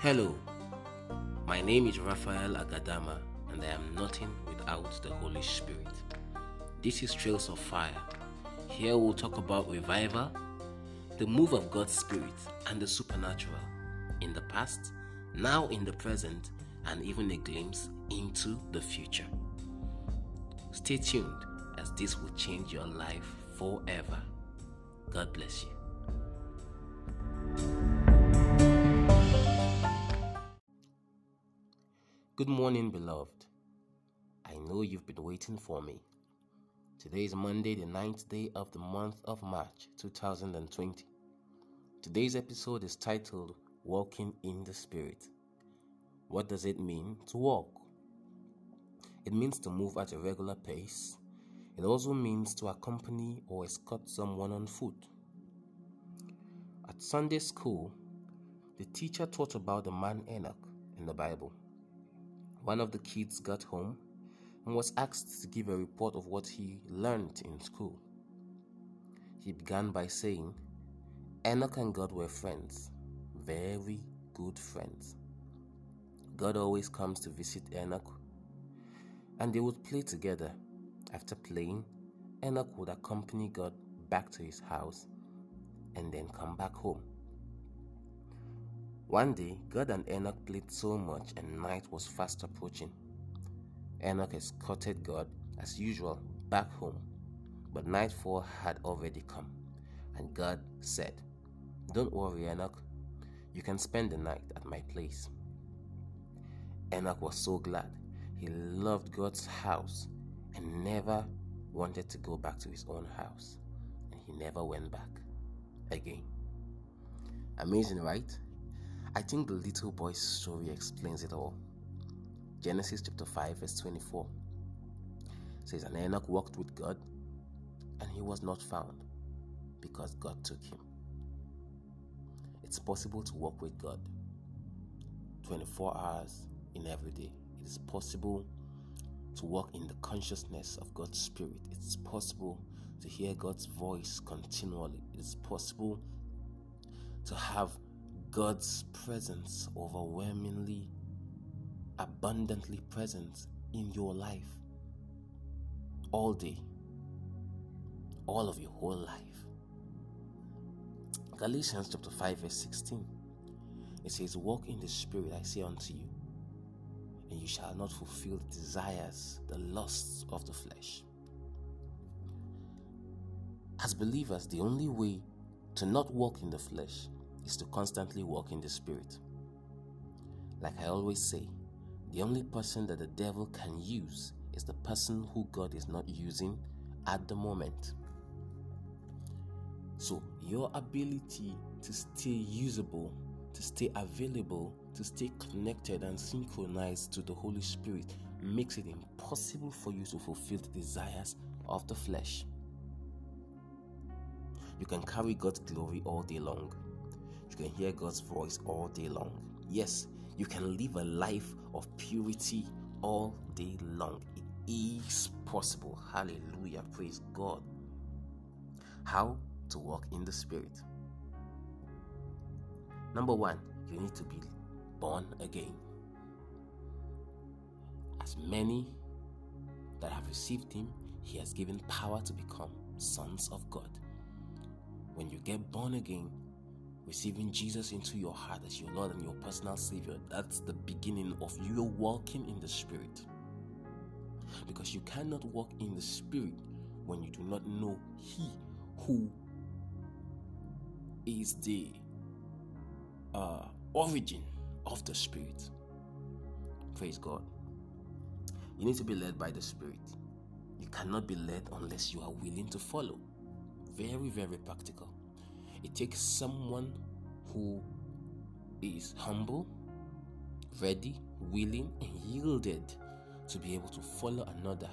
Hello, my name is Raphael Agadama, and I am nothing without the Holy Spirit. This is Trails of Fire. Here we'll talk about revival, the move of God's Spirit, and the supernatural in the past, now in the present, and even a glimpse into the future. Stay tuned as this will change your life forever. God bless you. Good morning, beloved. I know you've been waiting for me. Today is Monday, the ninth day of the month of March 2020. Today's episode is titled Walking in the Spirit. What does it mean to walk? It means to move at a regular pace. It also means to accompany or escort someone on foot. At Sunday school, the teacher taught about the man Enoch in the Bible. One of the kids got home and was asked to give a report of what he learned in school. He began by saying, Enoch and God were friends, very good friends. God always comes to visit Enoch, and they would play together. After playing, Enoch would accompany God back to his house and then come back home. One day, God and Enoch played so much, and night was fast approaching. Enoch escorted God, as usual, back home, but nightfall had already come, and God said, Don't worry, Enoch, you can spend the night at my place. Enoch was so glad. He loved God's house and never wanted to go back to his own house, and he never went back again. Amazing, right? I think the little boy's story explains it all. Genesis chapter 5, verse 24 says, And Enoch walked with God, and he was not found because God took him. It's possible to walk with God 24 hours in every day. It is possible to walk in the consciousness of God's Spirit. It's possible to hear God's voice continually. It is possible to have God's presence overwhelmingly, abundantly present in your life all day, all of your whole life. Galatians chapter 5, verse 16. It says, Walk in the Spirit, I say unto you, and you shall not fulfill the desires, the lusts of the flesh. As believers, the only way to not walk in the flesh is to constantly walk in the Spirit. Like I always say, the only person that the devil can use is the person who God is not using at the moment. So, your ability to stay usable, to stay available, to stay connected and synchronized to the Holy Spirit makes it impossible for you to fulfill the desires of the flesh. You can carry God's glory all day long you can hear God's voice all day long. Yes, you can live a life of purity all day long. It is possible. Hallelujah. Praise God. How to walk in the Spirit. Number one, you need to be born again. As many that have received Him, He has given power to become sons of God. When you get born again, receiving Jesus into your heart as your Lord and your personal Savior, that's the beginning of you walking in the Spirit. Because you cannot walk in the Spirit when you do not know He who is the uh, origin of the Spirit. Praise God. You need to be led by the Spirit. You cannot be led unless you are willing to follow. Very, very practical. It takes someone who is humble, ready, willing, and yielded to be able to follow another.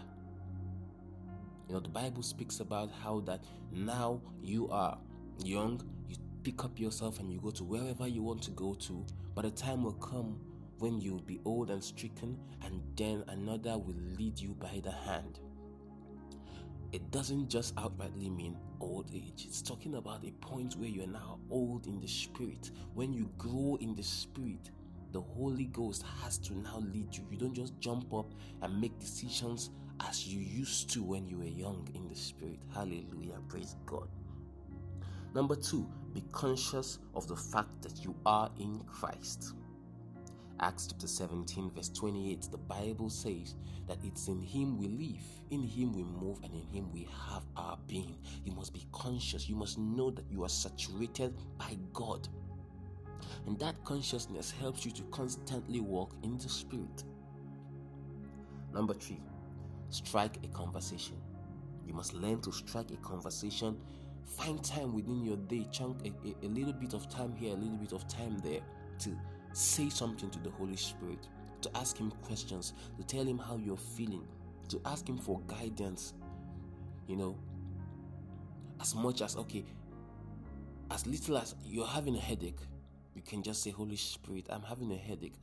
You know, the Bible speaks about how that now you are young, you pick up yourself and you go to wherever you want to go to, but a time will come when you'll be old and stricken, and then another will lead you by the hand it doesn't just outrightly mean old age. It's talking about a point where you're now old in the spirit. When you grow in the spirit, the Holy Ghost has to now lead you. You don't just jump up and make decisions as you used to when you were young in the Spirit. Hallelujah. Praise God. Number two, be conscious of the fact that you are in Christ. Acts chapter 17, verse 28, the Bible says that it's in Him we live, in Him we move, and in Him we have our being. You must be conscious. You must know that you are saturated by God. And that consciousness helps you to constantly walk in the Spirit. Number three, strike a conversation. You must learn to strike a conversation. Find time within your day, chunk a, a, a little bit of time here, a little bit of time there to say something to the Holy Spirit, to ask Him questions, to tell Him how you're feeling, to ask Him for guidance. You know, as much as, okay, as little as you're having a headache, you can just say, Holy Spirit, I'm having a headache.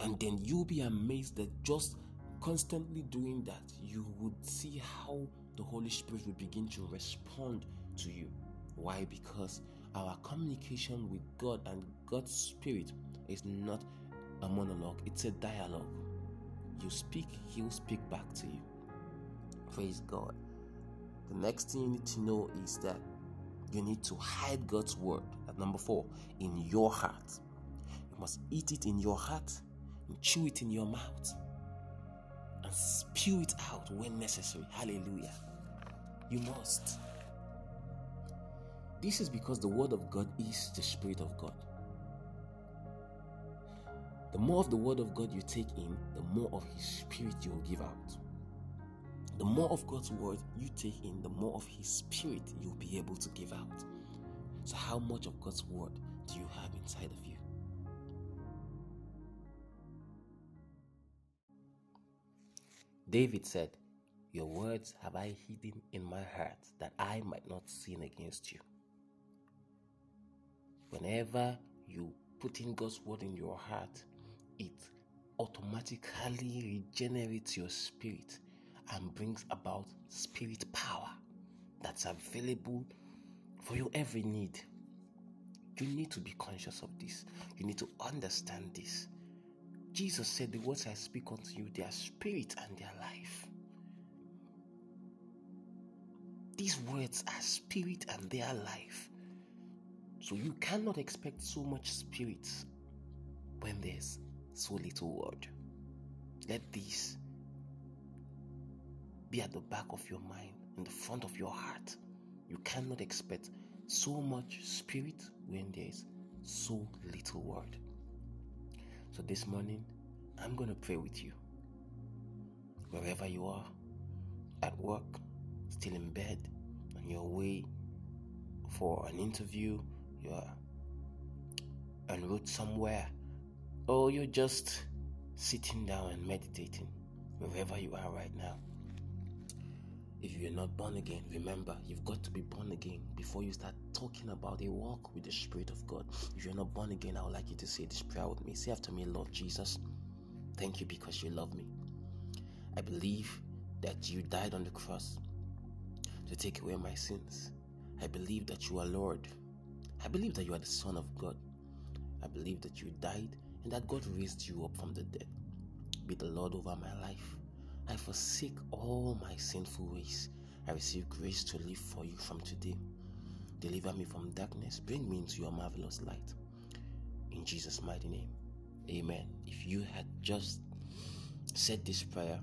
And then you'll be amazed that just constantly doing that, you would see how the Holy Spirit will begin to respond to you. Why? Because our communication with God and God's Spirit is not a monologue, it's a dialogue. You speak, He'll speak back to you. Praise God. The next thing you need to know is that you need to hide God's word. At number four, in your heart. You must eat it in your heart and chew it in your mouth and spew it out when necessary. Hallelujah. You must. This is because the Word of God is the Spirit of God. The more of the Word of God you take in, the more of His Spirit you will give out. The more of God's Word you take in, the more of His Spirit you'll be able to give out. So, how much of God's Word do you have inside of you? David said, Your words have I hidden in my heart that I might not sin against you. Whenever you put in God's word in your heart, it automatically regenerates your spirit and brings about spirit power that's available for your every need. You need to be conscious of this. You need to understand this. Jesus said, The words I speak unto you, they are spirit and they are life. These words are spirit and they are life. So you cannot expect so much spirit when there's so little word. Let this be at the back of your mind, in the front of your heart. You cannot expect so much spirit when there's so little word. So this morning, I'm going to pray with you. Wherever you are, at work, still in bed, on your way for an interview, you're en route somewhere, or you're just sitting down and meditating, wherever you are right now. If you're not born again, remember you've got to be born again before you start talking about a walk with the Spirit of God. If you're not born again, I would like you to say this prayer with me. Say after me, Lord Jesus, thank you because you love me. I believe that you died on the cross to take away my sins. I believe that you are Lord I believe that you are the Son of God. I believe that you died and that God raised you up from the dead. Be the Lord over my life. I forsake all my sinful ways. I receive grace to live for you from today. Deliver me from darkness. Bring me into your marvelous light. In Jesus' mighty name. Amen. If you had just said this prayer,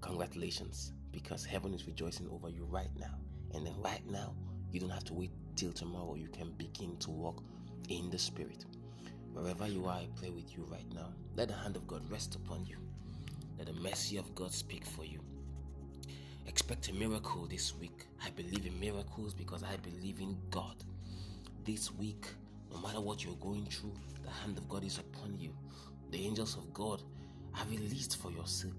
congratulations, because heaven is rejoicing over you right now. And then right now, you don't have to wait till tomorrow you can begin to walk in the Spirit. Wherever you are, I pray with you right now. Let the hand of God rest upon you. Let the mercy of God speak for you. Expect a miracle this week. I believe in miracles because I believe in God. This week, no matter what you're going through, the hand of God is upon you. The angels of God are released for your sake.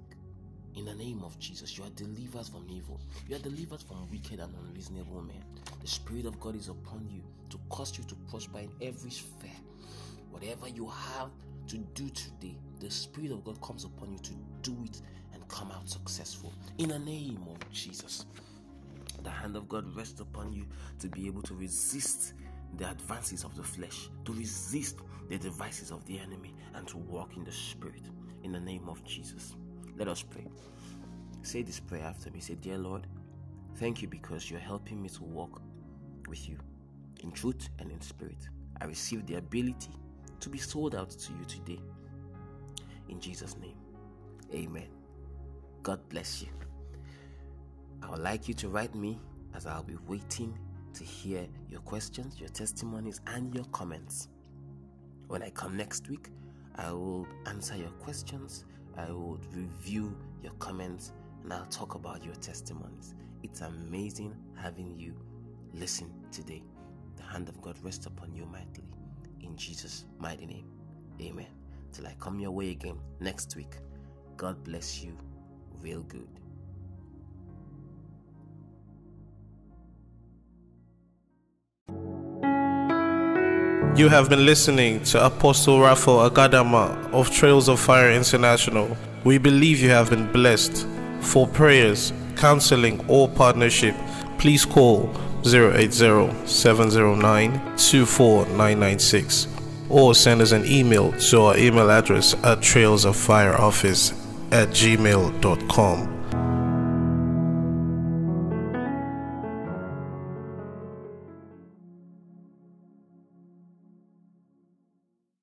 In the name of Jesus, you are delivered from evil. You are delivered from wicked and unreasonable men. The Spirit of God is upon you to cause you to prosper in every sphere. Whatever you have to do today, the Spirit of God comes upon you to do it and come out successful. In the name of Jesus, the hand of God rests upon you to be able to resist the advances of the flesh, to resist the devices of the enemy and to walk in the Spirit in the name of Jesus. Let us pray. Say this prayer after me. Say, Dear Lord, thank you because you're helping me to walk with you in truth and in spirit. I receive the ability to be sold out to you today. In Jesus' name, amen. God bless you. I would like you to write me as I'll be waiting to hear your questions, your testimonies, and your comments. When I come next week, I will answer your questions, I will review your comments, and I'll talk about your testimonies. It's amazing having you listen today. The hand of God rest upon you mightily. In Jesus' mighty name. Amen. Till I come your way again next week. God bless you real good. You have been listening to Apostle Raphael Agadama of Trails of Fire International. We believe you have been blessed. For prayers, counseling, or partnership, please call 080-709-24996 or send us an email to our email address at trailsoffireoffice at gmail.com.